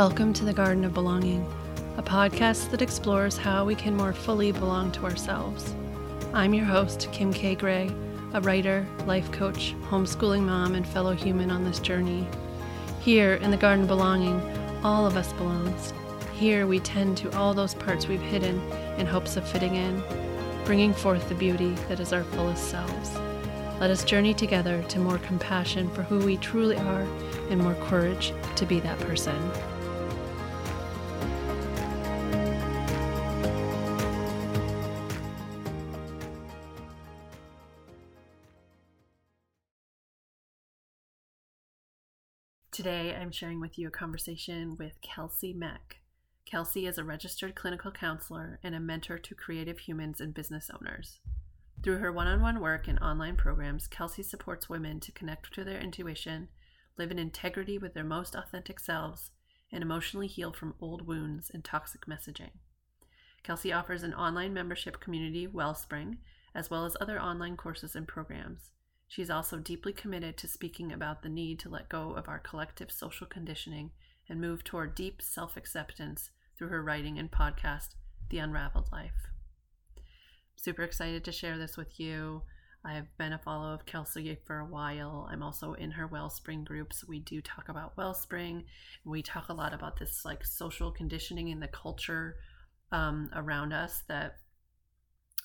Welcome to the Garden of Belonging, a podcast that explores how we can more fully belong to ourselves. I'm your host, Kim K. Gray, a writer, life coach, homeschooling mom, and fellow human on this journey. Here in the Garden of Belonging, all of us belongs. Here we tend to all those parts we've hidden in hopes of fitting in, bringing forth the beauty that is our fullest selves. Let us journey together to more compassion for who we truly are and more courage to be that person. Today, I'm sharing with you a conversation with Kelsey Mech. Kelsey is a registered clinical counselor and a mentor to creative humans and business owners. Through her one on one work and online programs, Kelsey supports women to connect to their intuition, live in integrity with their most authentic selves, and emotionally heal from old wounds and toxic messaging. Kelsey offers an online membership community, Wellspring, as well as other online courses and programs. She's also deeply committed to speaking about the need to let go of our collective social conditioning and move toward deep self acceptance through her writing and podcast, The Unraveled Life. Super excited to share this with you. I've been a follower of Kelsey for a while. I'm also in her Wellspring group, so we do talk about Wellspring. We talk a lot about this like social conditioning in the culture um, around us that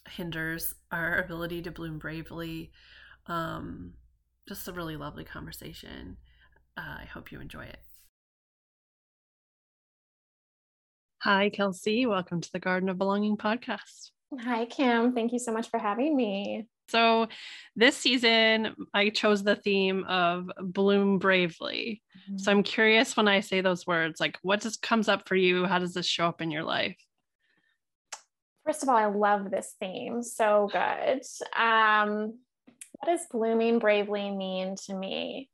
hinders our ability to bloom bravely. Um, just a really lovely conversation. Uh, I hope you enjoy it. Hi, Kelsey. Welcome to the Garden of Belonging podcast. Hi, Kim. Thank you so much for having me. So, this season, I chose the theme of bloom bravely. Mm-hmm. So, I'm curious when I say those words, like what just comes up for you? How does this show up in your life? First of all, I love this theme. So good. Um, what does blooming bravely mean to me?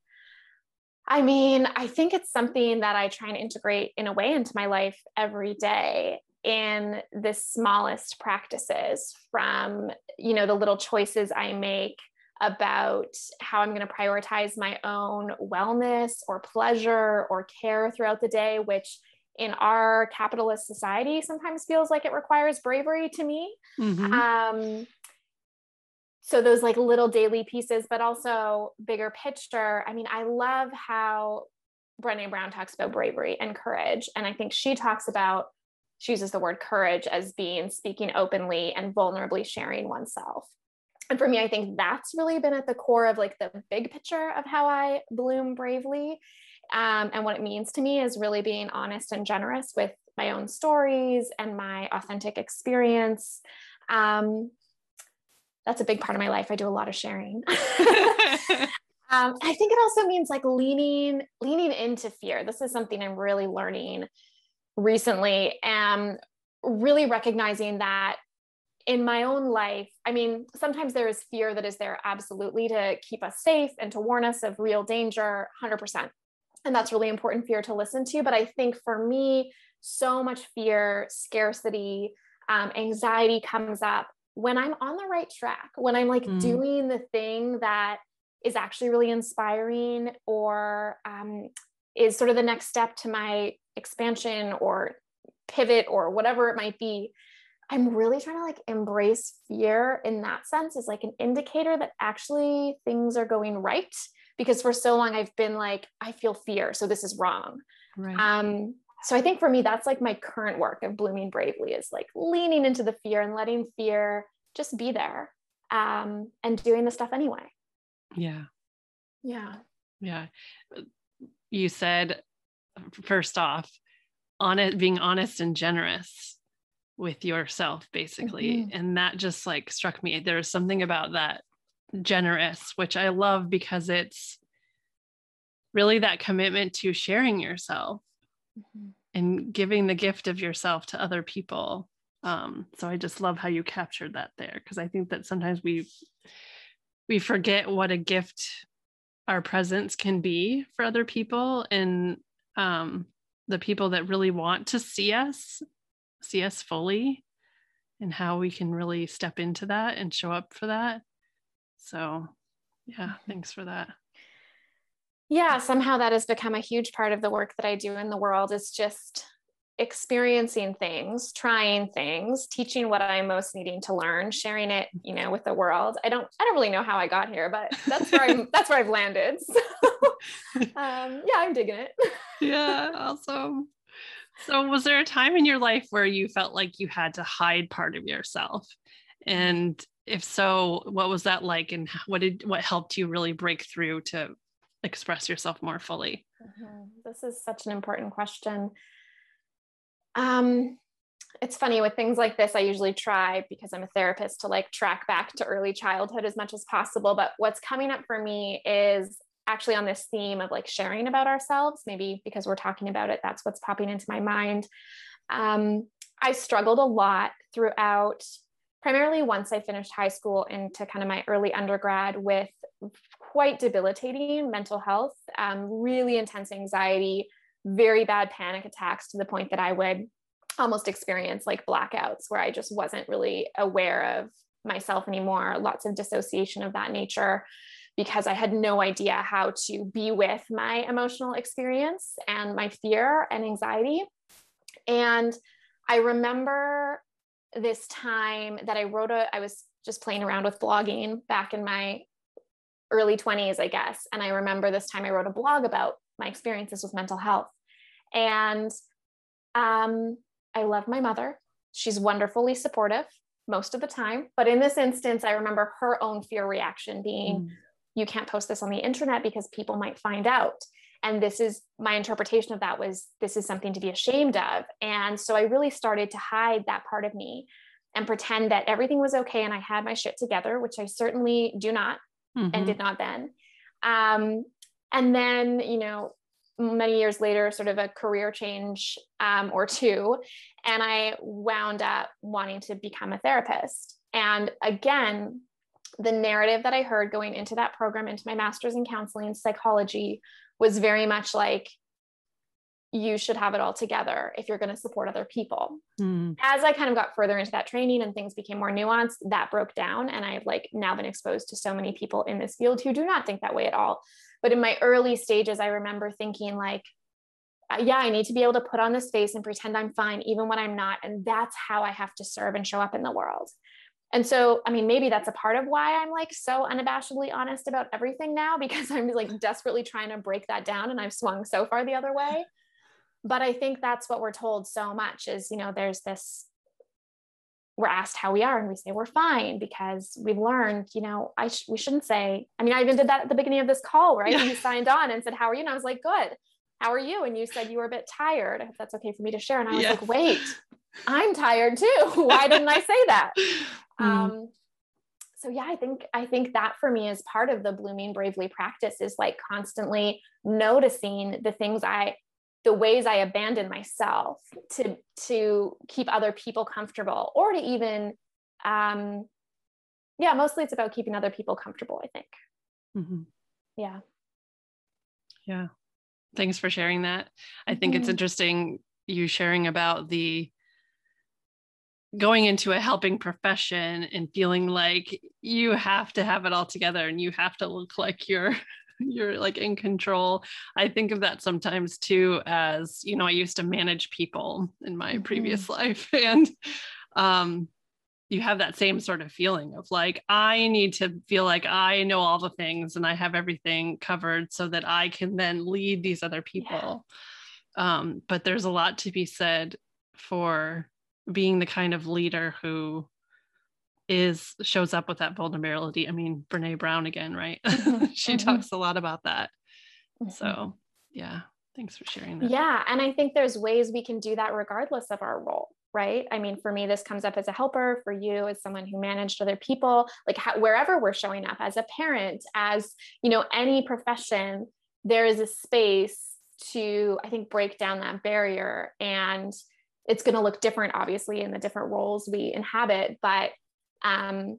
I mean, I think it's something that I try and integrate in a way into my life every day in the smallest practices from, you know, the little choices I make about how I'm going to prioritize my own wellness or pleasure or care throughout the day, which in our capitalist society sometimes feels like it requires bravery to me. Mm-hmm. Um, so those like little daily pieces but also bigger picture i mean i love how brené brown talks about bravery and courage and i think she talks about she uses the word courage as being speaking openly and vulnerably sharing oneself. And for me i think that's really been at the core of like the big picture of how i bloom bravely. Um, and what it means to me is really being honest and generous with my own stories and my authentic experience. Um, that's a big part of my life. I do a lot of sharing. um, I think it also means like leaning leaning into fear. This is something I'm really learning recently, and really recognizing that in my own life, I mean, sometimes there is fear that is there absolutely to keep us safe and to warn us of real danger, 100%. And that's really important fear to listen to. But I think for me, so much fear, scarcity, um, anxiety comes up when I'm on the right track, when I'm like mm. doing the thing that is actually really inspiring or um, is sort of the next step to my expansion or pivot or whatever it might be, I'm really trying to like embrace fear in that sense is like an indicator that actually things are going right. Because for so long I've been like, I feel fear, so this is wrong. Right. Um, so I think for me, that's like my current work of blooming bravely is like leaning into the fear and letting fear just be there um, and doing the stuff anyway. Yeah. Yeah. Yeah. You said, first off, honest, being honest and generous with yourself, basically. Mm-hmm. And that just like struck me. There's something about that generous, which I love because it's really that commitment to sharing yourself mm-hmm. and giving the gift of yourself to other people um, so i just love how you captured that there because i think that sometimes we we forget what a gift our presence can be for other people and um, the people that really want to see us see us fully and how we can really step into that and show up for that so yeah mm-hmm. thanks for that yeah somehow that has become a huge part of the work that i do in the world is just experiencing things trying things teaching what i'm most needing to learn sharing it you know with the world. I don't i don't really know how i got here but that's where i'm that's where i've landed. So um, yeah i'm digging it. Yeah awesome. So was there a time in your life where you felt like you had to hide part of yourself? And if so what was that like and what did what helped you really break through to express yourself more fully? Mm-hmm. this is such an important question. Um it's funny with things like this i usually try because i'm a therapist to like track back to early childhood as much as possible. But what's coming up for me is actually on this theme of like sharing about ourselves. Maybe because we're talking about it that's what's popping into my mind. Um, i struggled a lot throughout primarily once I finished high school into kind of my early undergrad with quite debilitating mental health, um, really intense anxiety, very bad panic attacks to the point that I would almost experience like blackouts where I just wasn't really aware of myself anymore, lots of dissociation of that nature because I had no idea how to be with my emotional experience and my fear and anxiety. And I remember this time that I wrote a, I was just playing around with blogging back in my early 20s, I guess. And I remember this time I wrote a blog about my experiences with mental health. And um, I love my mother. She's wonderfully supportive most of the time. But in this instance, I remember her own fear reaction being, mm. you can't post this on the internet because people might find out and this is my interpretation of that was this is something to be ashamed of and so i really started to hide that part of me and pretend that everything was okay and i had my shit together which i certainly do not mm-hmm. and did not then um, and then you know many years later sort of a career change um, or two and i wound up wanting to become a therapist and again the narrative that i heard going into that program into my master's in counseling psychology was very much like you should have it all together if you're going to support other people. Mm. As I kind of got further into that training and things became more nuanced, that broke down. And I've like now been exposed to so many people in this field who do not think that way at all. But in my early stages, I remember thinking like, uh, yeah, I need to be able to put on this face and pretend I'm fine, even when I'm not. And that's how I have to serve and show up in the world. And so, I mean, maybe that's a part of why I'm like so unabashedly honest about everything now because I'm like desperately trying to break that down and I've swung so far the other way. But I think that's what we're told so much is, you know, there's this we're asked how we are and we say we're fine because we've learned, you know, I sh- we shouldn't say. I mean, I even did that at the beginning of this call, right? Yeah. You signed on and said, "How are you?" And I was like, "Good." How are you? And you said you were a bit tired. If that's okay for me to share. And I was yeah. like, "Wait, I'm tired too. Why didn't I say that?" Mm. Um, so yeah, I think I think that for me is part of the blooming bravely practice is like constantly noticing the things I the ways I abandon myself to to keep other people comfortable or to even um yeah, mostly it's about keeping other people comfortable, I think. Mm-hmm. Yeah. Yeah. Thanks for sharing that. I think mm-hmm. it's interesting you sharing about the going into a helping profession and feeling like you have to have it all together and you have to look like you're you're like in control i think of that sometimes too as you know i used to manage people in my mm-hmm. previous life and um you have that same sort of feeling of like i need to feel like i know all the things and i have everything covered so that i can then lead these other people yeah. um but there's a lot to be said for being the kind of leader who is shows up with that vulnerability. I mean, Brené Brown again, right? Mm-hmm. she mm-hmm. talks a lot about that. Mm-hmm. So, yeah, thanks for sharing that. Yeah, and I think there's ways we can do that regardless of our role, right? I mean, for me, this comes up as a helper. For you, as someone who managed other people, like how, wherever we're showing up, as a parent, as you know, any profession, there is a space to, I think, break down that barrier and it's going to look different obviously in the different roles we inhabit but um,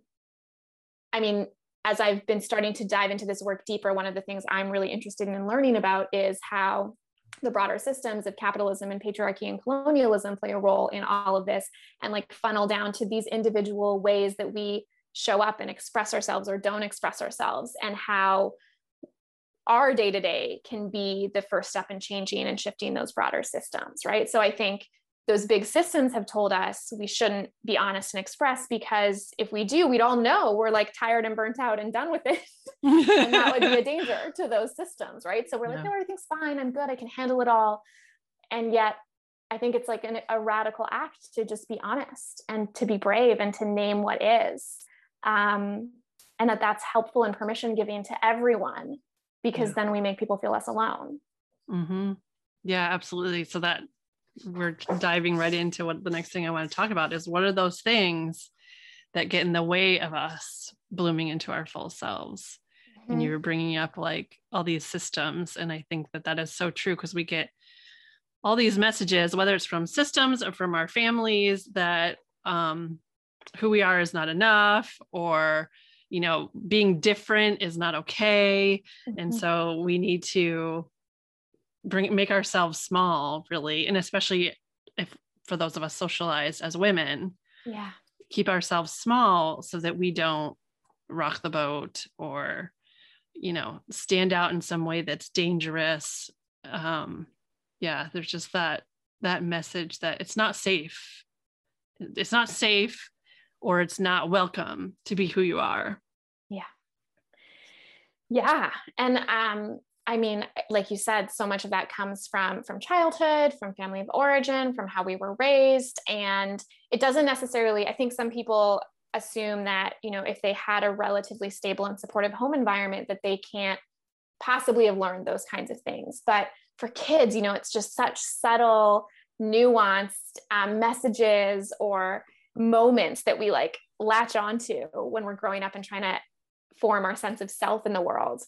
i mean as i've been starting to dive into this work deeper one of the things i'm really interested in learning about is how the broader systems of capitalism and patriarchy and colonialism play a role in all of this and like funnel down to these individual ways that we show up and express ourselves or don't express ourselves and how our day to day can be the first step in changing and shifting those broader systems, right? So I think those big systems have told us we shouldn't be honest and express because if we do, we'd all know we're like tired and burnt out and done with it. and that would be a danger to those systems, right? So we're like, yeah. no, everything's fine. I'm good. I can handle it all. And yet, I think it's like an, a radical act to just be honest and to be brave and to name what is. Um, and that that's helpful and permission giving to everyone because yeah. then we make people feel less alone. Mm-hmm. Yeah, absolutely. So that we're diving right into what the next thing I want to talk about is what are those things that get in the way of us blooming into our full selves? Mm-hmm. And you were bringing up like all these systems. And I think that that is so true because we get all these messages, whether it's from systems or from our families, that um, who we are is not enough or you know being different is not okay mm-hmm. and so we need to bring make ourselves small really and especially if for those of us socialized as women yeah. keep ourselves small so that we don't rock the boat or you know stand out in some way that's dangerous. Um yeah there's just that that message that it's not safe. It's not safe or it's not welcome to be who you are. Yeah. Yeah. And um I mean, like you said, so much of that comes from from childhood, from family of origin, from how we were raised, and it doesn't necessarily. I think some people assume that you know if they had a relatively stable and supportive home environment that they can't possibly have learned those kinds of things. But for kids, you know, it's just such subtle, nuanced um, messages or moments that we like latch onto when we're growing up and trying to form our sense of self in the world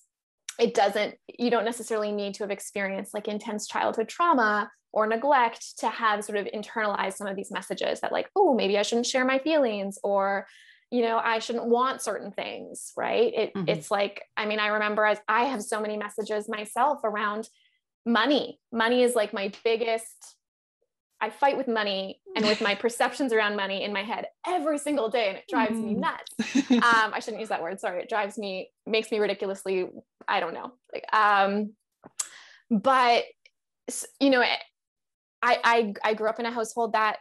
it doesn't you don't necessarily need to have experienced like intense childhood trauma or neglect to have sort of internalized some of these messages that like oh maybe i shouldn't share my feelings or you know i shouldn't want certain things right it, mm-hmm. it's like i mean i remember as i have so many messages myself around money money is like my biggest I fight with money and with my perceptions around money in my head every single day, and it drives mm. me nuts. Um, I shouldn't use that word. Sorry, it drives me, makes me ridiculously. I don't know. Like, um, but you know, I, I I grew up in a household that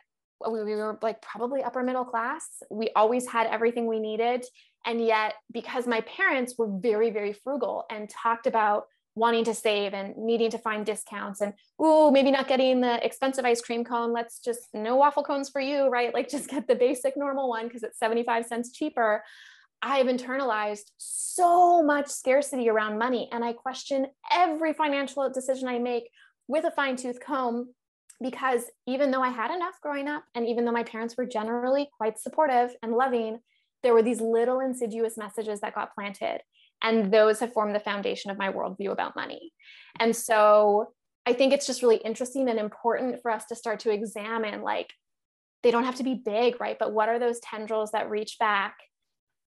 we, we were like probably upper middle class. We always had everything we needed, and yet because my parents were very very frugal and talked about wanting to save and needing to find discounts and oh maybe not getting the expensive ice cream cone. Let's just no waffle cones for you right? Like just get the basic normal one because it's 75 cents cheaper. I have internalized so much scarcity around money and i question every financial decision i make with a fine tooth comb because even though i had enough growing up and even though my parents were generally quite supportive and loving there were these little insidious messages that got planted and those have formed the foundation of my worldview about money. And so I think it's just really interesting and important for us to start to examine like, they don't have to be big, right? But what are those tendrils that reach back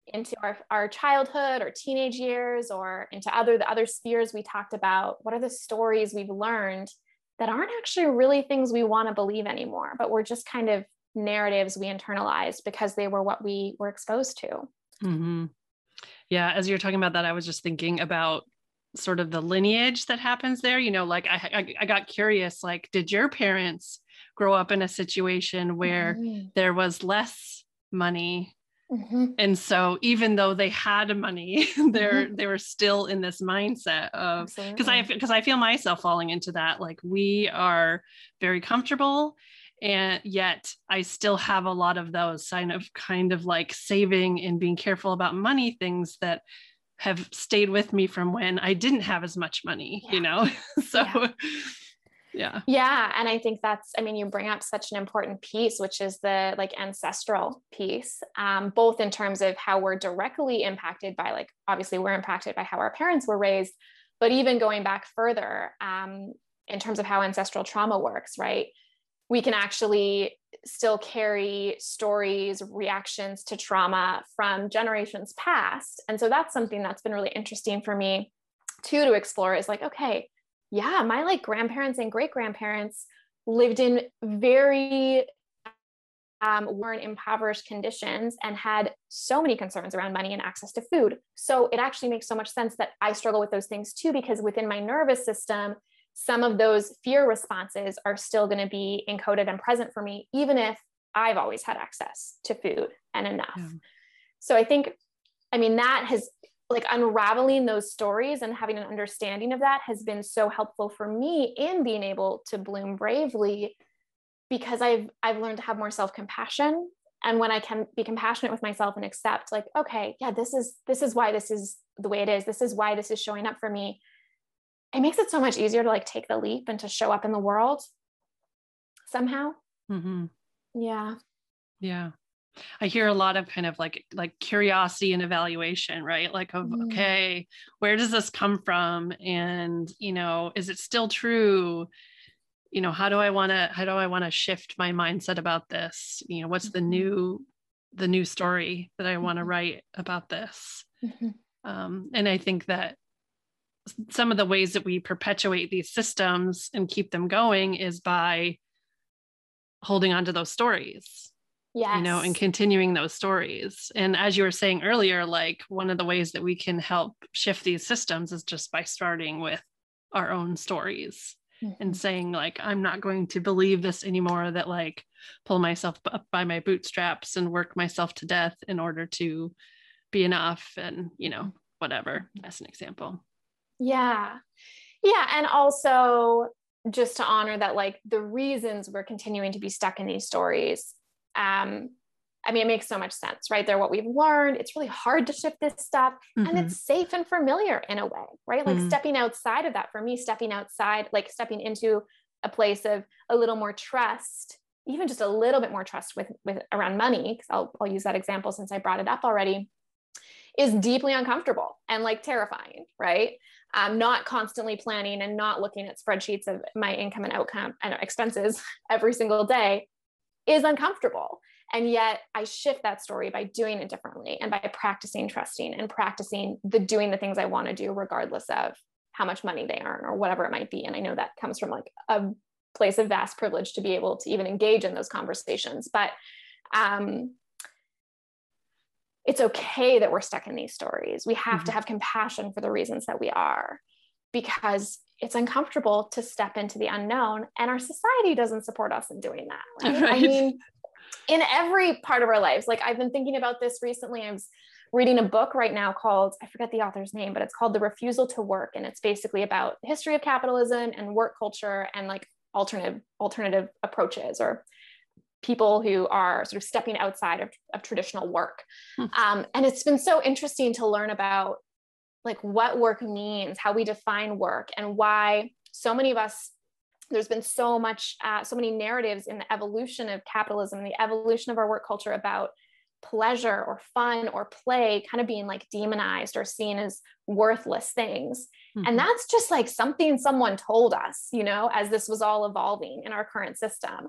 into our, our childhood or teenage years or into other the other spheres we talked about? What are the stories we've learned that aren't actually really things we want to believe anymore, but we're just kind of narratives we internalized because they were what we were exposed to. Mm-hmm. Yeah, as you're talking about that, I was just thinking about sort of the lineage that happens there. You know, like I, I, I got curious, like, did your parents grow up in a situation where mm-hmm. there was less money? Mm-hmm. And so even though they had money, they're mm-hmm. they were still in this mindset of because I because I feel myself falling into that. Like we are very comfortable and yet i still have a lot of those kind of kind of like saving and being careful about money things that have stayed with me from when i didn't have as much money yeah. you know so yeah. yeah yeah and i think that's i mean you bring up such an important piece which is the like ancestral piece um, both in terms of how we're directly impacted by like obviously we're impacted by how our parents were raised but even going back further um, in terms of how ancestral trauma works right we can actually still carry stories, reactions to trauma from generations past. And so that's something that's been really interesting for me too to explore is like, okay, yeah, my like grandparents and great grandparents lived in very um, were in impoverished conditions and had so many concerns around money and access to food. So it actually makes so much sense that I struggle with those things too, because within my nervous system, some of those fear responses are still going to be encoded and present for me, even if I've always had access to food and enough. Yeah. So I think, I mean, that has like unraveling those stories and having an understanding of that has been so helpful for me in being able to bloom bravely because I've I've learned to have more self-compassion and when I can be compassionate with myself and accept like okay yeah this is this is why this is the way it is this is why this is showing up for me it makes it so much easier to like take the leap and to show up in the world somehow mm-hmm. yeah yeah I hear a lot of kind of like like curiosity and evaluation, right? Like of mm. okay, where does this come from? And you know, is it still true? You know, how do I want to how do I want to shift my mindset about this? You know, what's the mm-hmm. new the new story that I want to mm-hmm. write about this? Mm-hmm. Um, and I think that some of the ways that we perpetuate these systems and keep them going is by holding on to those stories yes. you know and continuing those stories and as you were saying earlier like one of the ways that we can help shift these systems is just by starting with our own stories mm-hmm. and saying like i'm not going to believe this anymore that like pull myself up by my bootstraps and work myself to death in order to be enough and you know whatever as an example yeah yeah and also just to honor that like the reasons we're continuing to be stuck in these stories um, I mean, it makes so much sense, right? They're what we've learned. It's really hard to shift this stuff. Mm-hmm. And it's safe and familiar in a way, right? Like mm-hmm. stepping outside of that for me, stepping outside, like stepping into a place of a little more trust, even just a little bit more trust with, with around money, because I'll, I'll use that example since I brought it up already, is deeply uncomfortable and like terrifying, right? Um, not constantly planning and not looking at spreadsheets of my income and outcome and expenses every single day is uncomfortable. And yet I shift that story by doing it differently and by practicing trusting and practicing the doing the things I want to do, regardless of how much money they earn or whatever it might be. And I know that comes from like a place of vast privilege to be able to even engage in those conversations. But um, it's okay that we're stuck in these stories. We have mm-hmm. to have compassion for the reasons that we are because it's uncomfortable to step into the unknown and our society doesn't support us in doing that right? Right. i mean in every part of our lives like i've been thinking about this recently i was reading a book right now called i forget the author's name but it's called the refusal to work and it's basically about the history of capitalism and work culture and like alternative alternative approaches or people who are sort of stepping outside of, of traditional work hmm. um, and it's been so interesting to learn about like what work means, how we define work, and why so many of us there's been so much uh, so many narratives in the evolution of capitalism and the evolution of our work culture about pleasure or fun or play kind of being like demonized or seen as worthless things mm-hmm. and that's just like something someone told us you know as this was all evolving in our current system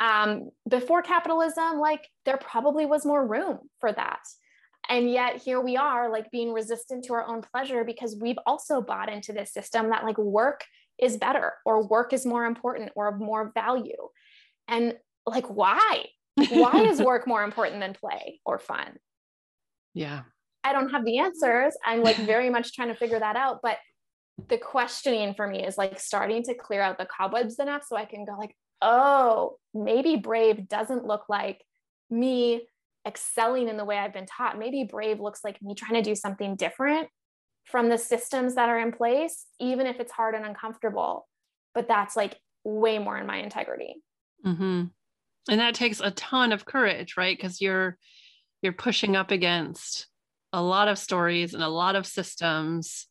um, before capitalism like there probably was more room for that. And yet here we are like being resistant to our own pleasure because we've also bought into this system that like work is better or work is more important or of more value. And like why? Why is work more important than play or fun? Yeah. I don't have the answers. I'm like very much trying to figure that out but the questioning for me is like starting to clear out the cobwebs enough so i can go like oh maybe brave doesn't look like me excelling in the way I've been taught. Maybe brave looks like me trying to do something different from the systems that are in place, even if it's hard and uncomfortable. But that's like way more in my integrity. Mm-hmm. And that takes a ton of courage, right? Because you're you're pushing up against a lot of stories and a lot of systems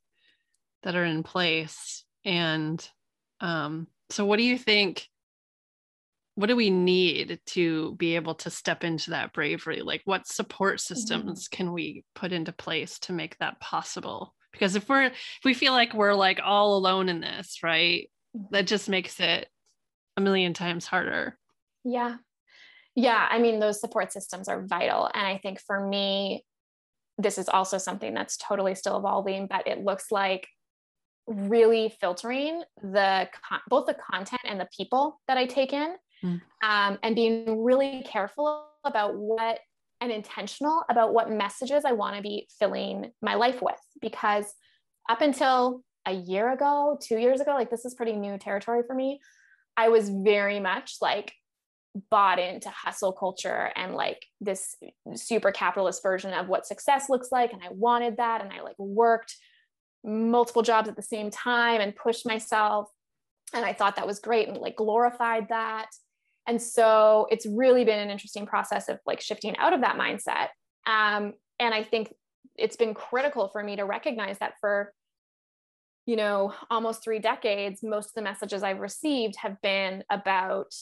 that are in place. And um, so, what do you think? What do we need to be able to step into that bravery like what support mm-hmm. systems mm-hmm. can we put into place to make that possible because if we're if we feel like we're like all alone in this right that just makes it a million times harder yeah yeah i mean those support systems are vital and i think for me this is also something that's totally still evolving but it looks like really filtering the both the content and the people that i take in mm. um, and being really careful about what and intentional about what messages I want to be filling my life with. Because up until a year ago, two years ago, like this is pretty new territory for me. I was very much like bought into hustle culture and like this super capitalist version of what success looks like. And I wanted that. And I like worked multiple jobs at the same time and pushed myself. And I thought that was great and like glorified that. And so it's really been an interesting process of like shifting out of that mindset. Um, and I think it's been critical for me to recognize that for you know almost three decades most of the messages i've received have been about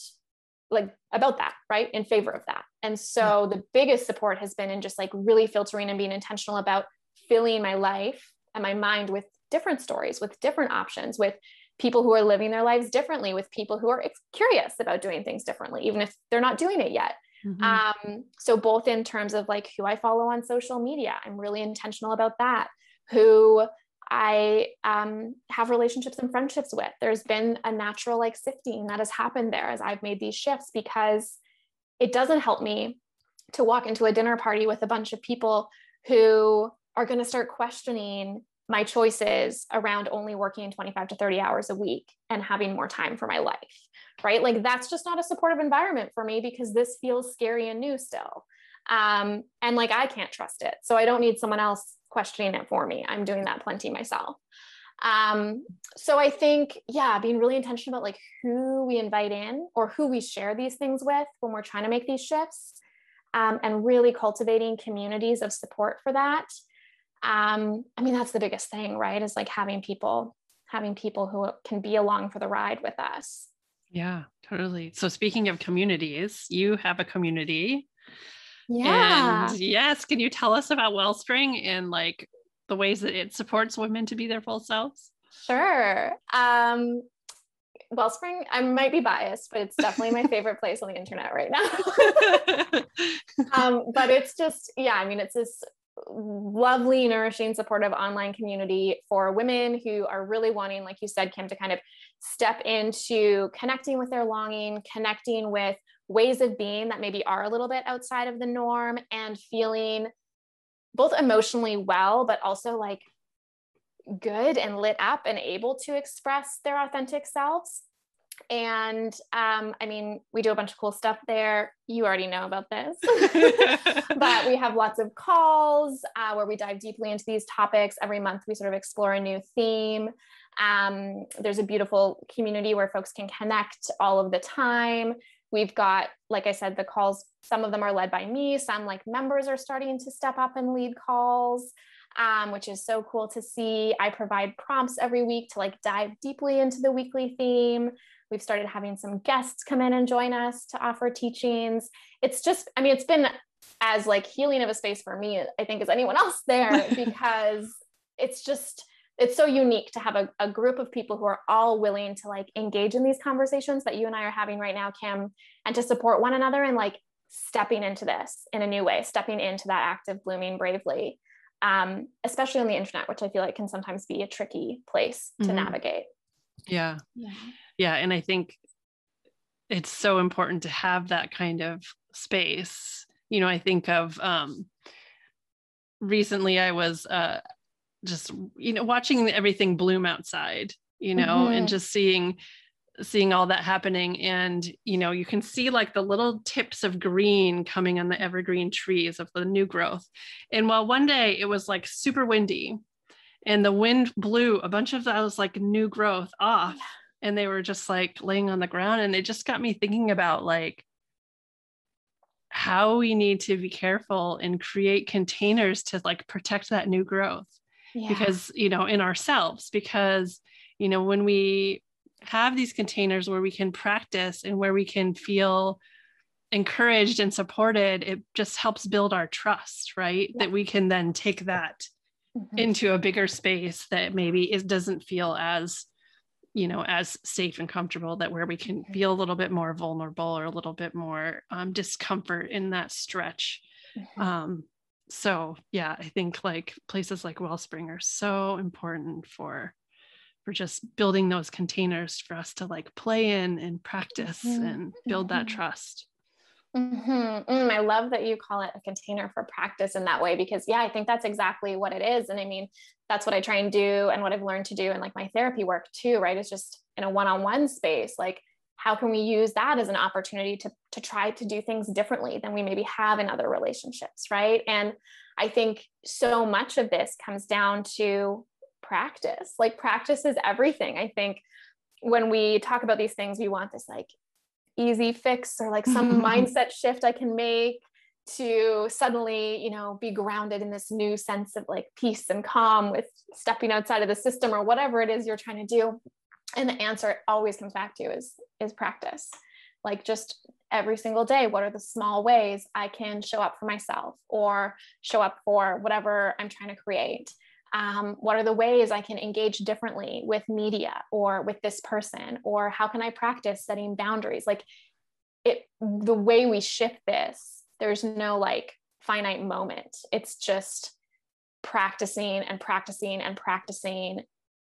like about that right in favor of that and so yeah. the biggest support has been in just like really filtering and being intentional about filling my life and my mind with different stories with different options with people who are living their lives differently with people who are curious about doing things differently even if they're not doing it yet mm-hmm. um, so both in terms of like who i follow on social media i'm really intentional about that who i um, have relationships and friendships with there's been a natural like sifting that has happened there as i've made these shifts because it doesn't help me to walk into a dinner party with a bunch of people who are going to start questioning my choices around only working 25 to 30 hours a week and having more time for my life, right? Like that's just not a supportive environment for me because this feels scary and new still. Um, and like I can't trust it. So I don't need someone else questioning it for me. I'm doing that plenty myself. Um, so I think, yeah, being really intentional about like who we invite in or who we share these things with when we're trying to make these shifts um, and really cultivating communities of support for that um, I mean, that's the biggest thing, right? Is like having people, having people who can be along for the ride with us. Yeah, totally. So speaking of communities, you have a community. Yeah. And yes, can you tell us about Wellspring and like the ways that it supports women to be their full selves? Sure. Um, Wellspring, I might be biased, but it's definitely my favorite place on the internet right now. um, but it's just, yeah, I mean, it's this lovely, nourishing, supportive online community for women who are really wanting, like you said, Kim, to kind of step into connecting with their longing, connecting with ways of being that maybe are a little bit outside of the norm and feeling both emotionally well, but also like good and lit up and able to express their authentic selves. And um, I mean, we do a bunch of cool stuff there. You already know about this, but we have lots of calls uh, where we dive deeply into these topics. Every month, we sort of explore a new theme. Um, there's a beautiful community where folks can connect all of the time. We've got, like I said, the calls, some of them are led by me, some like members are starting to step up and lead calls. Um, which is so cool to see. I provide prompts every week to like dive deeply into the weekly theme. We've started having some guests come in and join us to offer teachings. It's just, I mean, it's been as like healing of a space for me, I think, as anyone else there, because it's just, it's so unique to have a, a group of people who are all willing to like engage in these conversations that you and I are having right now, Kim, and to support one another and like stepping into this in a new way, stepping into that act of blooming bravely, um, especially on the internet, which I feel like can sometimes be a tricky place to mm-hmm. navigate. Yeah. yeah yeah and i think it's so important to have that kind of space. You know i think of um recently i was uh just you know watching everything bloom outside you know mm-hmm. and just seeing seeing all that happening. And you know you can see like the little tips of green coming on the evergreen trees of the new growth. And while one day it was like super windy and the wind blew a bunch of those like new growth off and they were just like laying on the ground and it just got me thinking about like how we need to be careful and create containers to like protect that new growth yeah. because you know in ourselves because you know when we have these containers where we can practice and where we can feel encouraged and supported it just helps build our trust right yeah. that we can then take that mm-hmm. into a bigger space that maybe it doesn't feel as you know as safe and comfortable that where we can feel a little bit more vulnerable or a little bit more um, discomfort in that stretch mm-hmm. um, so yeah i think like places like wellspring are so important for for just building those containers for us to like play in and practice mm-hmm. and build that mm-hmm. trust. Mm-hmm. Mm, I love that you call it a container for practice in that way because, yeah, I think that's exactly what it is. And I mean, that's what I try and do and what I've learned to do in like my therapy work too, right? It's just in a one on one space. Like, how can we use that as an opportunity to, to try to do things differently than we maybe have in other relationships, right? And I think so much of this comes down to practice. Like, practice is everything. I think when we talk about these things, we want this like easy fix or like some mindset shift I can make to suddenly, you know, be grounded in this new sense of like peace and calm with stepping outside of the system or whatever it is you're trying to do. And the answer always comes back to is is practice. Like just every single day, what are the small ways I can show up for myself or show up for whatever I'm trying to create? Um, what are the ways i can engage differently with media or with this person? Or how can i practice setting boundaries? Like it the way we shift this there's no like finite moment. It's just practicing and practicing and practicing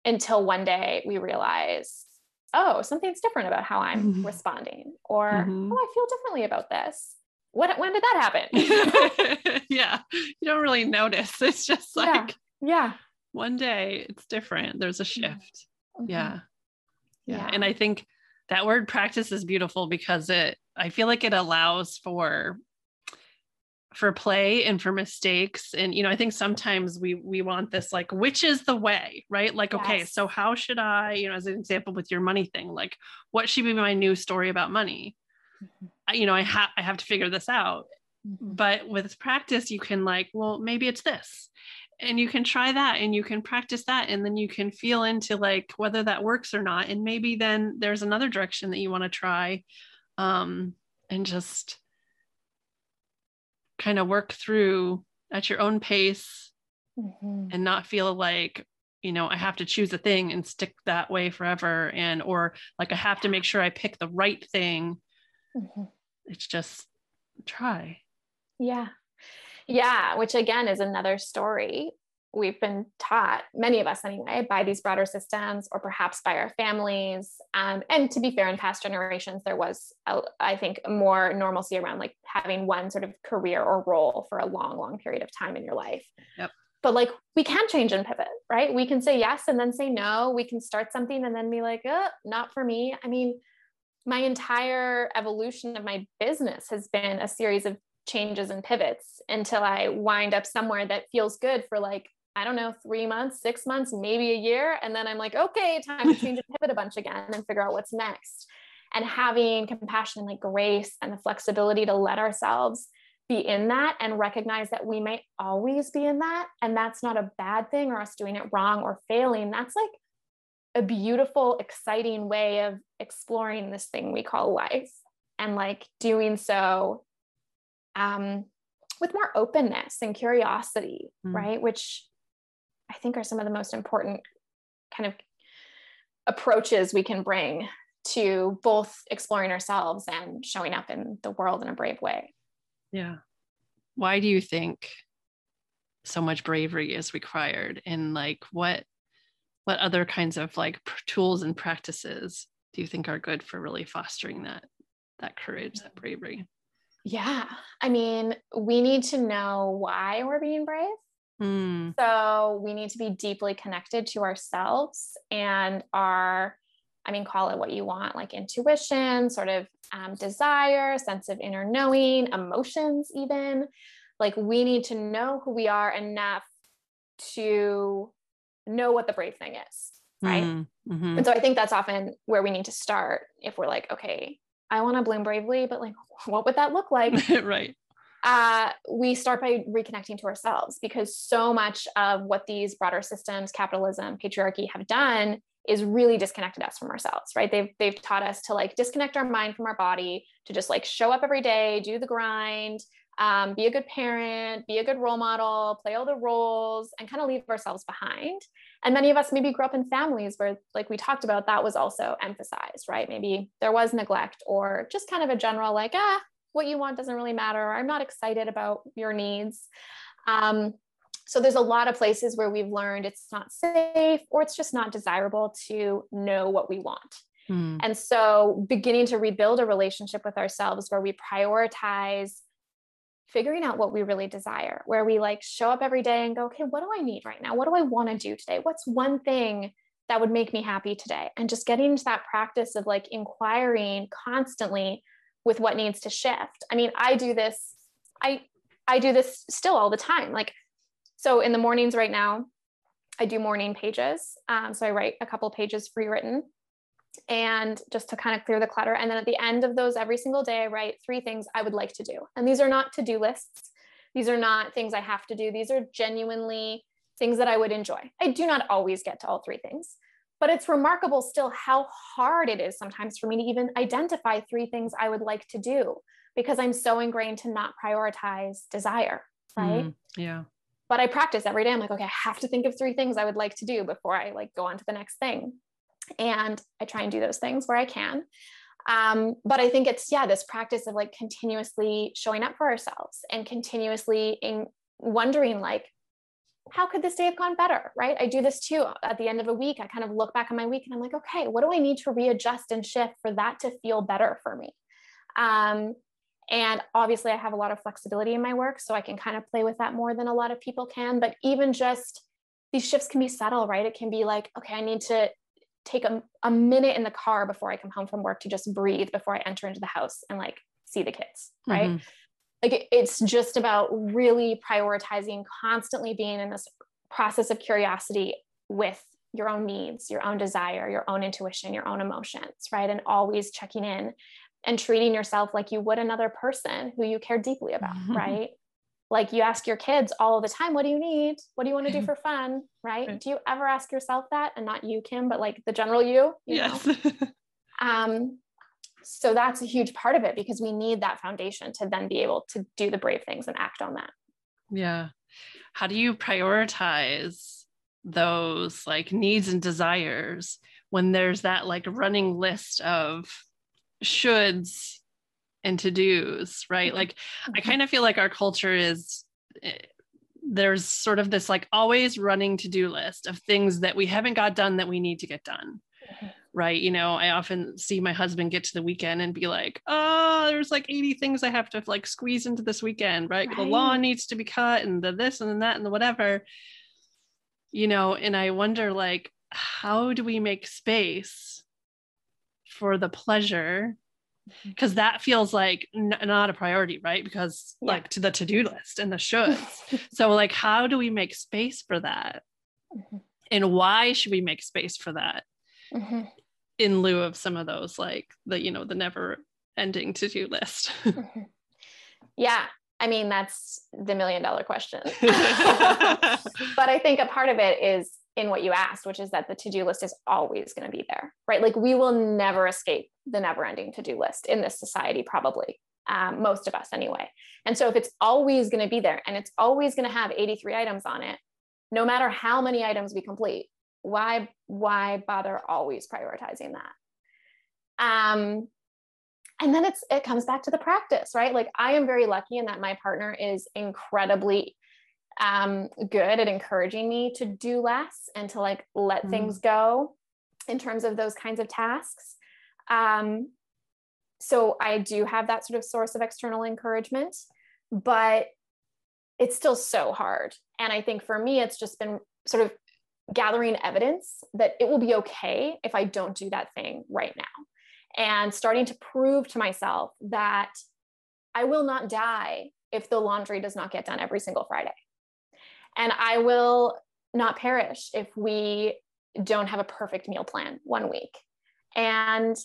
until one day we realize oh something's different about how i'm mm-hmm. responding or mm-hmm. oh i feel differently about this. What when did that happen? Yeah you don't really notice. It's just like yeah. One day it's different. There's a shift. Mm-hmm. yeah. yeah. Yeah. And i think that word practice is beautiful because it i feel like it allows for for play and for mistakes. And you know i think sometimes we we want this like which is the way right? Like yes. okay so how should i you know as an example with your money thing like what should be my new story about money? Mm-hmm. I, you know i have i have to figure this out. Mm-hmm. but with practice you can like well maybe it's this and you can try that and you can practice that and then you can feel into like whether that works or not and maybe then there's another direction that you want to try um, and just kind of work through at your own pace mm-hmm. and not feel like you know i have to choose a thing and stick that way forever and or like i have to make sure i pick the right thing mm-hmm. it's just try yeah yeah, which again is another story. We've been taught, many of us anyway, by these broader systems or perhaps by our families. Um, and to be fair, in past generations, there was, a, I think, more normalcy around like having one sort of career or role for a long, long period of time in your life. Yep. But like we can change and pivot, right? We can say yes and then say no. We can start something and then be like, uh, not for me. I mean, my entire evolution of my business has been a series of changes and pivots until I wind up somewhere that feels good for like, I don't know, three months, six months, maybe a year. And then I'm like, okay, time to change and pivot a bunch again and figure out what's next. And having compassion and like grace and the flexibility to let ourselves be in that and recognize that we may always be in that. And that's not a bad thing or us doing it wrong or failing. That's like a beautiful, exciting way of exploring this thing we call life and like doing so um, with more openness and curiosity, mm. right? Which I think are some of the most important kind of approaches we can bring to both exploring ourselves and showing up in the world in a brave way. Yeah. Why do you think so much bravery is required and like what what other kinds of like tools and practices do you think are good for really fostering that that courage that bravery yeah. I mean, we need to know why we're being brave. Mm. So we need to be deeply connected to ourselves and our, I mean, call it what you want, like intuition, sort of um, desire, sense of inner knowing, emotions, even. Like we need to know who we are enough to know what the brave thing is. Right. Mm-hmm. mm-hmm. And so I think that's often where we need to start if we're like, okay, I want to bloom bravely, but like, what would that look like? right. Uh, we start by reconnecting to ourselves because so much of what these broader systems, capitalism, patriarchy have done is really disconnected us from ourselves, right? They've they've taught us to like disconnect our mind from our body, to just like show up every day, do the grind, um, be a good parent, be a good role model, play all the roles, and kind of leave ourselves behind. And many of us maybe grew up in families where, like we talked about, that was also emphasized, right? Maybe there was neglect or just kind of a general, like, ah, what you want doesn't really matter. or I'm not excited about your needs. Um, so there's a lot of places where we've learned it's not safe or it's just not desirable to know what we want. Mm. And so beginning to rebuild a relationship with ourselves where we prioritize figuring out what we really desire, where we like show up every day and go, okay, what do I need right now? What do I want to do today? What's one thing that would make me happy today? And just getting into that practice of like inquiring constantly with what needs to shift. I mean, I do this, I I do this still all the time. Like so in the mornings right now, I do morning pages. Um, so I write a couple pages free written and just to kind of clear the clutter. And then at the end of those every single day, I write three things I would like to do. And these are not to do lists. These are not things I have to do. These are genuinely things that I would enjoy. I do not always get to all three things, but it's remarkable still how hard it is sometimes for me to even identify three things I would like to do because I'm so ingrained to not prioritize desire. Right. Mm, yeah but I practice every day. I'm like, okay, I have to think of three things I would like to do before I like go on to the next thing. And I try and do those things where I can. Um, but I think it's, yeah, this practice of like continuously showing up for ourselves and continuously in wondering like, how could this day have gone better? Right. I do this too. At the end of a week, I kind of look back on my week and I'm like, okay, what do I need to readjust and shift for that to feel better for me? Um, and obviously, I have a lot of flexibility in my work, so I can kind of play with that more than a lot of people can. But even just these shifts can be subtle, right? It can be like, okay, I need to take a, a minute in the car before I come home from work to just breathe before I enter into the house and like see the kids, right? Mm-hmm. Like it's just about really prioritizing, constantly being in this process of curiosity with your own needs, your own desire, your own intuition, your own emotions, right? And always checking in and treating yourself like you would another person who you care deeply about, mm-hmm. right? Like you ask your kids all the time, what do you need? What do you want to do for fun? Right? Do you ever ask yourself that? And not you, Kim, but like the general you, you yes. um, so that's a huge part of it because we need that foundation to then be able to do the brave things and act on that. Yeah. How do you prioritize those like needs and desires when there's that like running list of shoulds and to do's, right? Like, I mm-hmm. kind of feel like our culture is eh, there's sort of this like always running to do list of things that we haven't got done that we need to get done. Mm-hmm. Right. You know, I often see my husband get to the weekend and be like, oh, there's like 80 things I have to like squeeze into this weekend, right? right. The lawn needs to be cut and the this and the that and the whatever, you know, and I wonder like, how do we make space for the pleasure because that feels like n- not a priority right because yeah. like to the to-do list and the shoulds so like how do we make space for that mm-hmm. and why should we make space for that mm-hmm. in lieu of some of those like the you know the never ending to-do list mm-hmm. yeah i mean that's the million dollar question but i think a part of it is in what you asked, which is that the to do list is always going to be there, right? Like we will never escape the never ending to do list in this society, probably, um, most of us anyway. And so if it's always going to be there and it's always going to have 83 items on it, no matter how many items we complete, why why bother always prioritizing that? Um, and then it's it comes back to the practice, right? Like I am very lucky in that my partner is incredibly um, good at encouraging me to do less and to like let mm. things go in terms of those kinds of tasks. Um, so I do have that sort of source of external encouragement, but it's still so hard. And I think for me, it's just been sort of gathering evidence that it will be okay if I don't do that thing right now. And starting to prove to myself that I will not die if the laundry does not get done every single Friday. And I will not perish if we don't have a perfect meal plan one week. And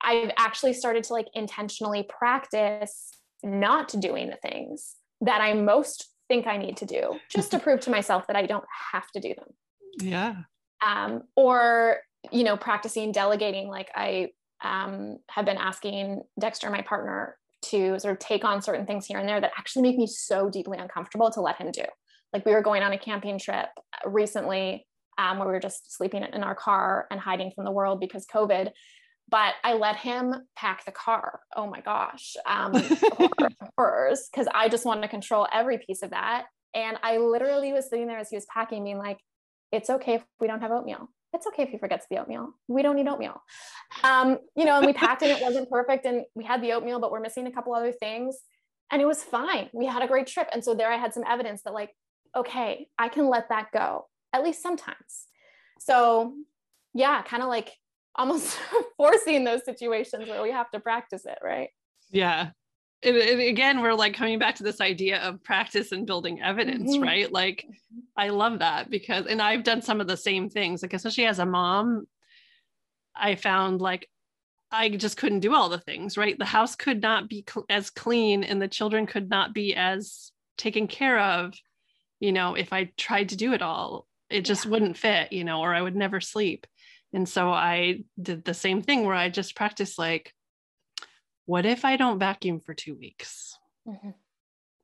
I've actually started to like intentionally practice not doing the things that I most think I need to do just to prove to myself that I don't have to do them. Yeah. Um, or, you know, practicing delegating. Like I um, have been asking Dexter, my partner, to sort of take on certain things here and there that actually make me so deeply uncomfortable to let him do like we were going on a camping trip recently um, where we were just sleeping in our car and hiding from the world because COVID. But I let him pack the car. Oh my gosh, um, horrors! Because I just wanted to control every piece of that, And I literally was sitting there as he was packing, being like, it's okay if we don't have oatmeal. It's okay if he forgets the oatmeal. We don't need oatmeal. Um, you know, and we packed and it wasn't perfect and we had the oatmeal, but we're missing a couple other things. And it was fine. We had a great trip. And so there I had some evidence that, like, okay, I can let that go, at least sometimes. So, yeah, kind of like almost forcing those situations where we have to practice it, right? Yeah. Again, we're like coming back to this idea of practice and building evidence, mm-hmm. right? Like. I love that because, and I've done some of the same things, like, especially as a mom, I found like I just couldn't do all the things, right? The house could not be cl- as clean and the children could not be as taken care of, you know, if I tried to do it all. It just yeah. wouldn't fit, you know, or I would never sleep. And so I did the same thing where I just practiced like, what if I don't vacuum for two weeks? Mm-hmm.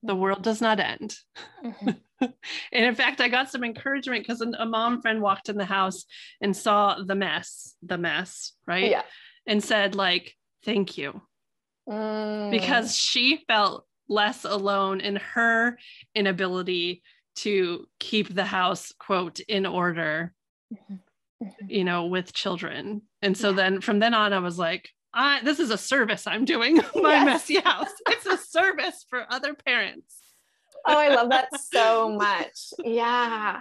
The world does not end. Mm-hmm. and in fact, I got some encouragement because a mom friend walked in the house and saw the mess, the mess, right? Yeah and said like thank you mm. because she felt less alone in her inability to keep the house quote in order mm-hmm. Mm-hmm. you know with children and so yeah. then from then on i was like I, this is a service i'm doing my yes. messy house it's a service for other parents oh, I love that so much. Yeah.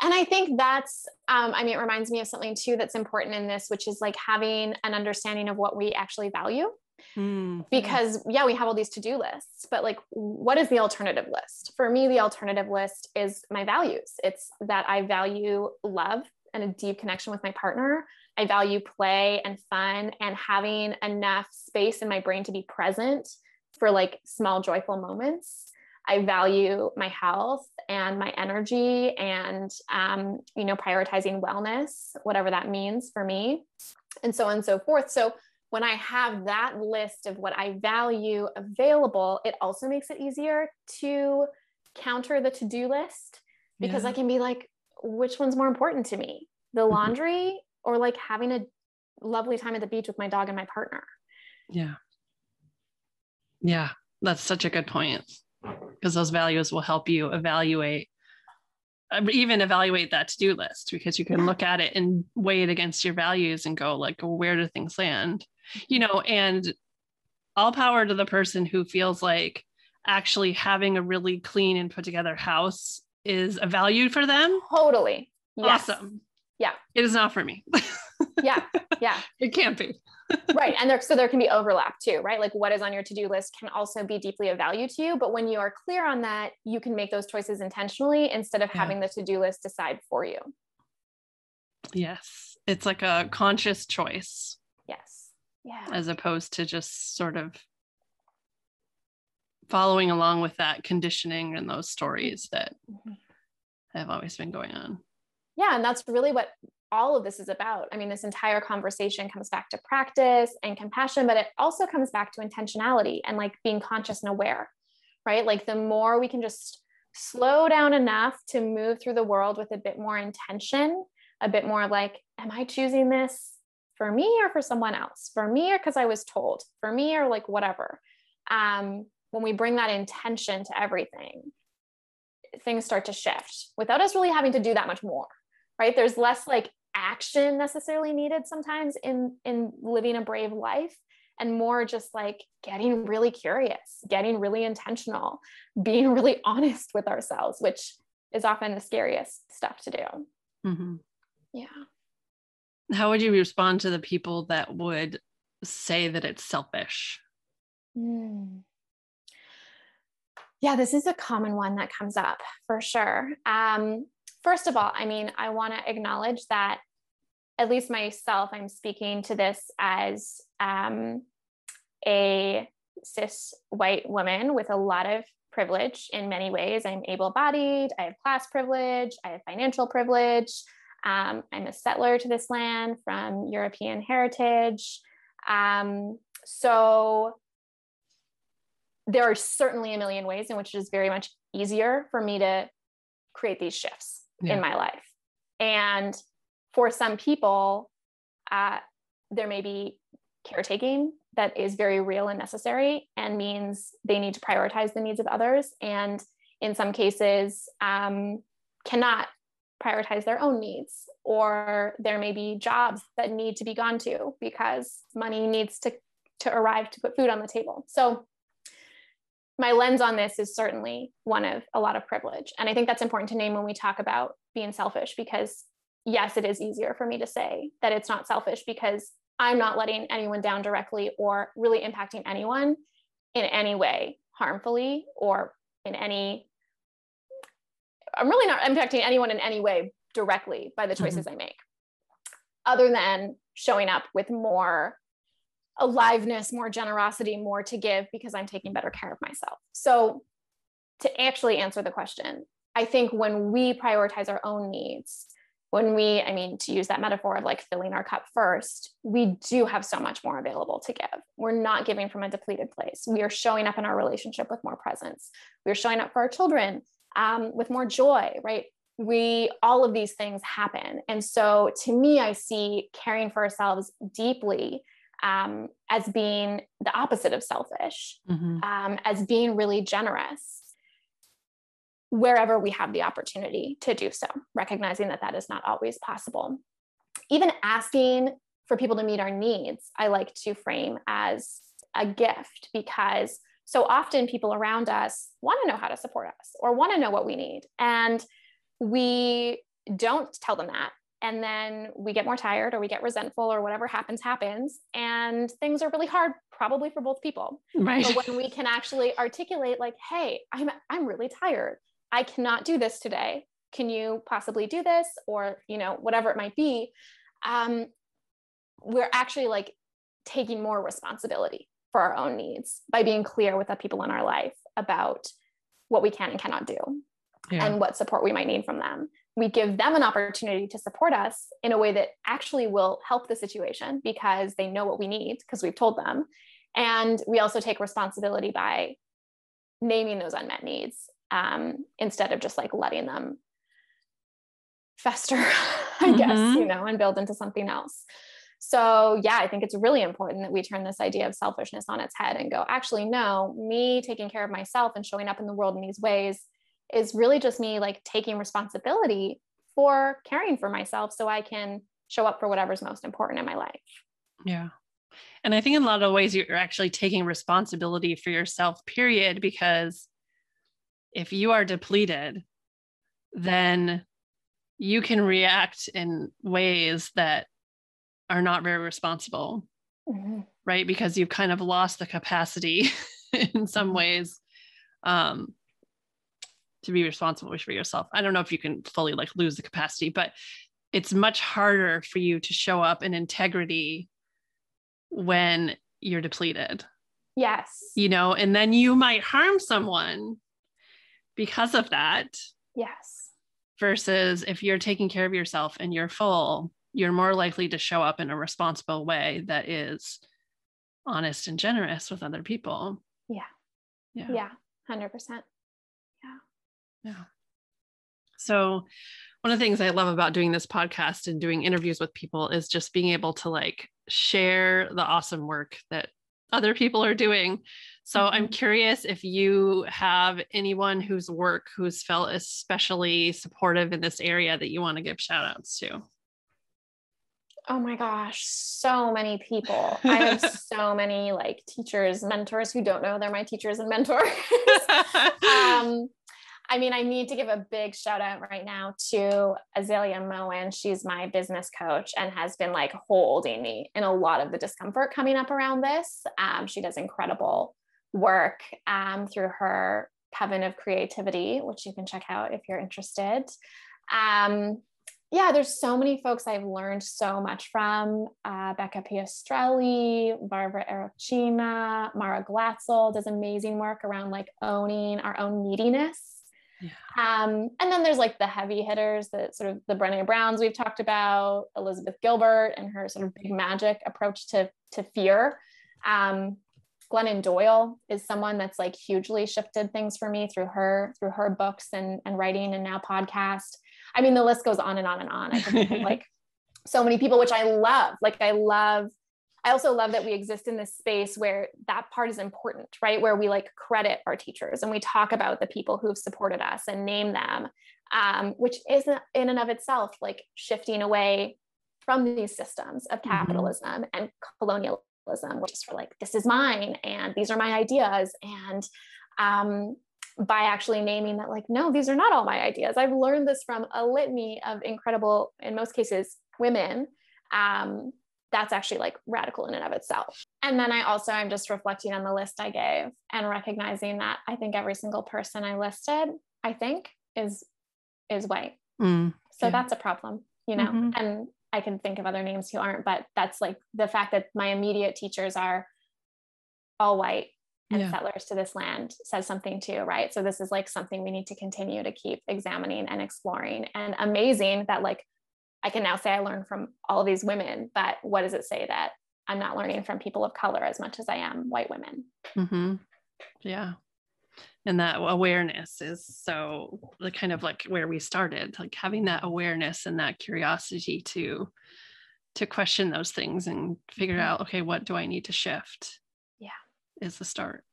And I think that's, um, I mean, it reminds me of something too that's important in this, which is like having an understanding of what we actually value. Mm-hmm. Because, yeah, we have all these to do lists, but like, what is the alternative list? For me, the alternative list is my values. It's that I value love and a deep connection with my partner. I value play and fun and having enough space in my brain to be present for like small joyful moments I value my health and my energy and, um, you know, prioritizing wellness, whatever that means for me, and so on and so forth. So when I have that list of what I value available, it also makes it easier to counter the to do list because yeah. I can be like, which one's more important to me, the mm-hmm. laundry or like having a lovely time at the beach with my dog and my partner? Yeah. Yeah, that's such a good point because those values will help you evaluate um, even evaluate that to-do list because you can look at it and weigh it against your values and go like where do things land you know and all power to the person who feels like actually having a really clean and put together house is a value for them. Totally. Yes. awesome. Yeah. It is not for me. Yeah. Yeah. It can't be. Right. And there so there can be overlap too right? Like what is on your to-do list can also be deeply of value to you but when you are clear on that you can make those choices intentionally instead of yeah. having the to-do list decide for you. Yes. It's like a conscious choice yeah as opposed to just sort of following along with that conditioning and those stories that mm-hmm. have always been going on yeah and that's really what all of this is about. I mean, this entire conversation comes back to practice and compassion, but it also comes back to intentionality and like being conscious and aware, right? Like the more we can just slow down enough to move through the world with a bit more intention, a bit more like, am I choosing this for me or for someone else? For me or because I was told, for me or like whatever. Um, when we bring that intention to everything, things start to shift without us really having to do that much more right there's less like action necessarily needed sometimes in in living a brave life and more just like getting really curious getting really intentional being really honest with ourselves which is often the scariest stuff to do mm-hmm. yeah how would you respond to the people that would say that it's selfish mm. yeah this is a common one that comes up for sure um, first of all, I mean, I want to acknowledge that at least myself, I'm speaking to this as um, a cis white woman with a lot of privilege in many ways. I'm able bodied, I have class privilege, I have financial privilege. Um, I'm a settler to this land from European heritage. Um, so there are certainly a million ways in which it is very much easier for me to create these shifts yeah. in my life. And for some people, uh, there may be caretaking that is very real and necessary and means they need to prioritize the needs of others. And in some cases um, cannot prioritize their own needs or there may be jobs that need to be gone to because money needs to to arrive to put food on the table. So my lens on this is certainly one of a lot of privilege. And i think that's important to name when we talk about being selfish because yes it is easier for me to say that it's not selfish because i'm not letting anyone down directly or really impacting anyone in any way harmfully or in any I'm really not impacting anyone in any way directly by the mm-hmm. choices mm-hmm. I make, other than showing up with more aliveness, more generosity, more to give because I'm taking better care of myself. So, to actually answer the question, I think when we prioritize our own needs, when we, I mean, to use that metaphor of like filling our cup first, we do have so much more available to give. We're not giving from a depleted place. We are showing up in our relationship with more presence. We are showing up for our children um, with more joy, right? We, all of these things happen. And so to me, I see caring for ourselves deeply um, as being the opposite of selfish, mm-hmm. um, as being really generous wherever we have the opportunity to do so, recognizing that that is not always possible. Even asking for people to meet our needs, I like to frame as a gift because so often people around us want to know how to support us or want to know what we need. And we don't tell them that. And then we get more tired or we get resentful or whatever happens, happens. And things are really hard, probably for both people. Right. But when we can actually articulate, like, hey, I'm, I'm really tired. I cannot do this today. Can you possibly do this? Or, you know, whatever it might be. Um, we're actually like taking more responsibility for our own needs by being clear with the people in our life about what we can and cannot do yeah. and what support we might need from them. We give them an opportunity to support us in a way that actually will help the situation because they know what we need because we've told them. And we also take responsibility by naming those unmet needs um, instead of just like letting them fester, I mm-hmm. guess, you know, and build into something else. So, yeah, I think it's really important that we turn this idea of selfishness on its head and go, actually, no, me taking care of myself and showing up in the world in these ways is really just me like taking responsibility for caring for myself so I can show up for whatever's most important in my life. Yeah. And I think in a lot of ways, you're actually taking responsibility for yourself, period, because if you are depleted, then you can react in ways that are not very responsible, mm-hmm. right? Because you've kind of lost the capacity in some mm-hmm. ways um, to be responsible for yourself. I don't know if you can fully like lose the capacity, but it's much harder for you to show up in integrity when you're depleted. Yes. You know, and then you might harm someone because of that. Yes. Versus if you're taking care of yourself and you're full, you're more likely to show up in a responsible way that is honest and generous with other people. Yeah. Yeah. Yeah. 100%. Yeah. Yeah. So, one of the things I love about doing this podcast and doing interviews with people is just being able to like share the awesome work that other people are doing. So mm-hmm. I'm curious if you have anyone whose work who's felt especially supportive in this area that you want to give shout outs to. Oh my gosh, so many people. I have so many like teachers, mentors who don't know they're my teachers and mentors. um, I mean, I need to give a big shout out right now to Azalea Moen. She's my business coach and has been like holding me in a lot of the discomfort coming up around this. Um, she does incredible work um, through her Coven of Creativity, which you can check out if you're interested. Um, yeah, there's so many folks I've learned so much from. Uh, Becca Piastrelli, Varvara Erochina, Mara Glatzel does amazing work around like owning our own neediness. Yeah. Um, and then there's like the heavy hitters that sort of the Brené Browns we've talked about, Elizabeth Gilbert and her sort of big magic approach to, to fear. Um, Glennon Doyle is someone that's like hugely shifted things for me through her, through her books and, and writing and now podcast. I mean, the list goes on and on and on. I think like so many people, which I love. Like I love I also love that we exist in this space where that part is important, right? Where we like credit our teachers and we talk about the people who've supported us and name them, um, which isn't in and of itself like shifting away from these systems of mm-hmm. capitalism mm-hmm. and colonialism, which is for like, this is mine and these are my ideas. And um, by actually naming that, like, no, these are not all my ideas. I've learned this from a litany of incredible, in most cases, women. Um, that's actually like radical in and of itself. And then I also, I'm just reflecting on the list I gave and recognizing that I think every single person I listed, I think is, is white. Mm, so yeah. that's a problem, you know, mm-hmm. and I can think of other names who aren't, but that's like the fact that my immediate teachers are all white and yeah. settlers to this land says something too, right? So this is like something we need to continue to keep examining and exploring. And amazing that like I can now say I learned from all these women, but what does it say that I'm not learning from people of color as much as I am white women? Mm-hmm. Yeah. And that awareness is so the kind of like where we started, like having that awareness and that curiosity to to question those things and figure mm-hmm. out, okay, what do I need to shift? Yeah. Is the start.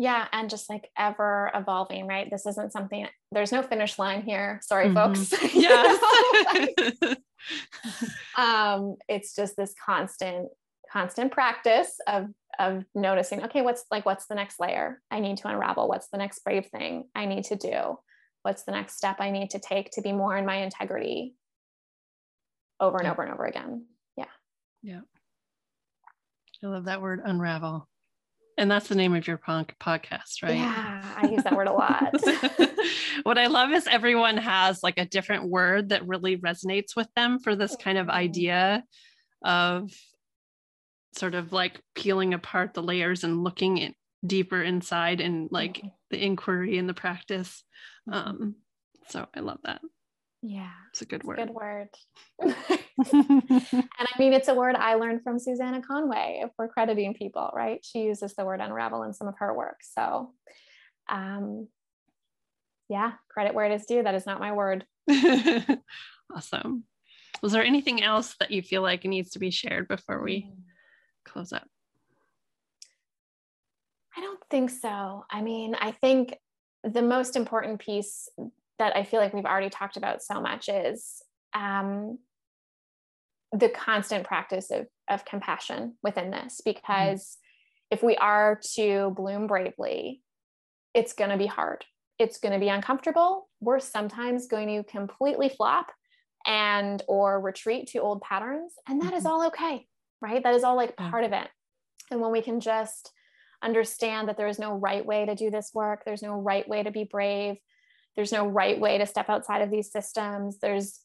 Yeah, and just like ever evolving, right? This isn't something, there's no finish line here. Sorry, mm-hmm. folks. Yeah. um, it's just this constant, constant practice of of noticing, okay, what's like what's the next layer I need to unravel? What's the next brave thing I need to do? What's the next step I need to take to be more in my integrity over and yeah. over and over again? Yeah. Yeah. I love that word unravel. And that's the name of your punk podcast, right? Yeah, I use that word a lot. what I love is everyone has like a different word that really resonates with them for this kind of mm-hmm. idea of sort of like peeling apart the layers and looking in, deeper inside and like mm-hmm. the inquiry and the practice. Mm-hmm. Um, so I love that. Yeah. It's a good word. Good word. and I mean, it's a word I learned from Susannah Conway if we're crediting people, right? She uses the word unravel in some of her work. So, um, yeah, credit where it is due. That is not my word. awesome. Was there anything else that you feel like needs to be shared before we mm. Close up? I don't think so. I mean, I think the most important piece that I feel like we've already talked about so much is um, the constant practice of, of compassion within this. Mm-hmm. Because mm-hmm. if we are to bloom bravely, it's going to be hard. It's going to be uncomfortable. We're sometimes going to completely flop and or retreat to old patterns and that mm-hmm. is all okay right? That is all like part of it. And when we can just understand that there is no right way to do this work there's no right way to be brave there's no right way to step outside of these systems there's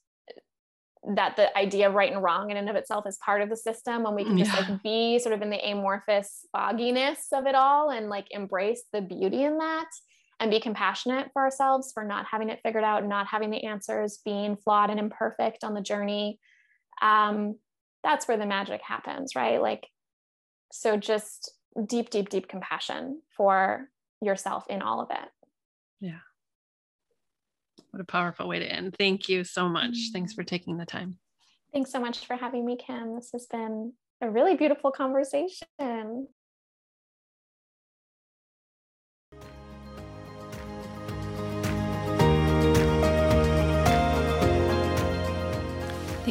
that the idea of right and wrong in and of itself is part of the system when we can just yeah. like be sort of in the amorphous fogginess of it all and like embrace the beauty in that and be compassionate for ourselves for not having it figured out not having the answers being flawed and imperfect on the journey. Um, that's where the magic happens right like so just deep deep deep compassion for yourself in all of it yeah what a powerful way to end. Thank you so much. Mm-hmm. Thanks for taking the time. Thanks so much for having me, Kim. This has been a really beautiful conversation.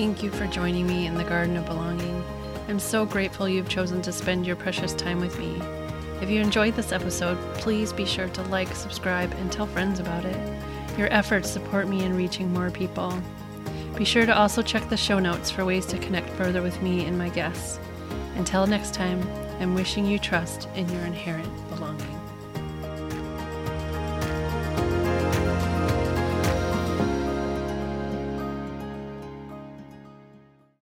Thank you for joining me in the Garden of Belonging. I'm so grateful you've chosen to spend your precious time with me. If you enjoyed this episode, please be sure to like, subscribe, and tell friends about it. Your efforts support me in reaching more people. Be sure to also check the show notes for ways to connect further with me and my guests. Until next time, I'm wishing you trust in your inherent belonging.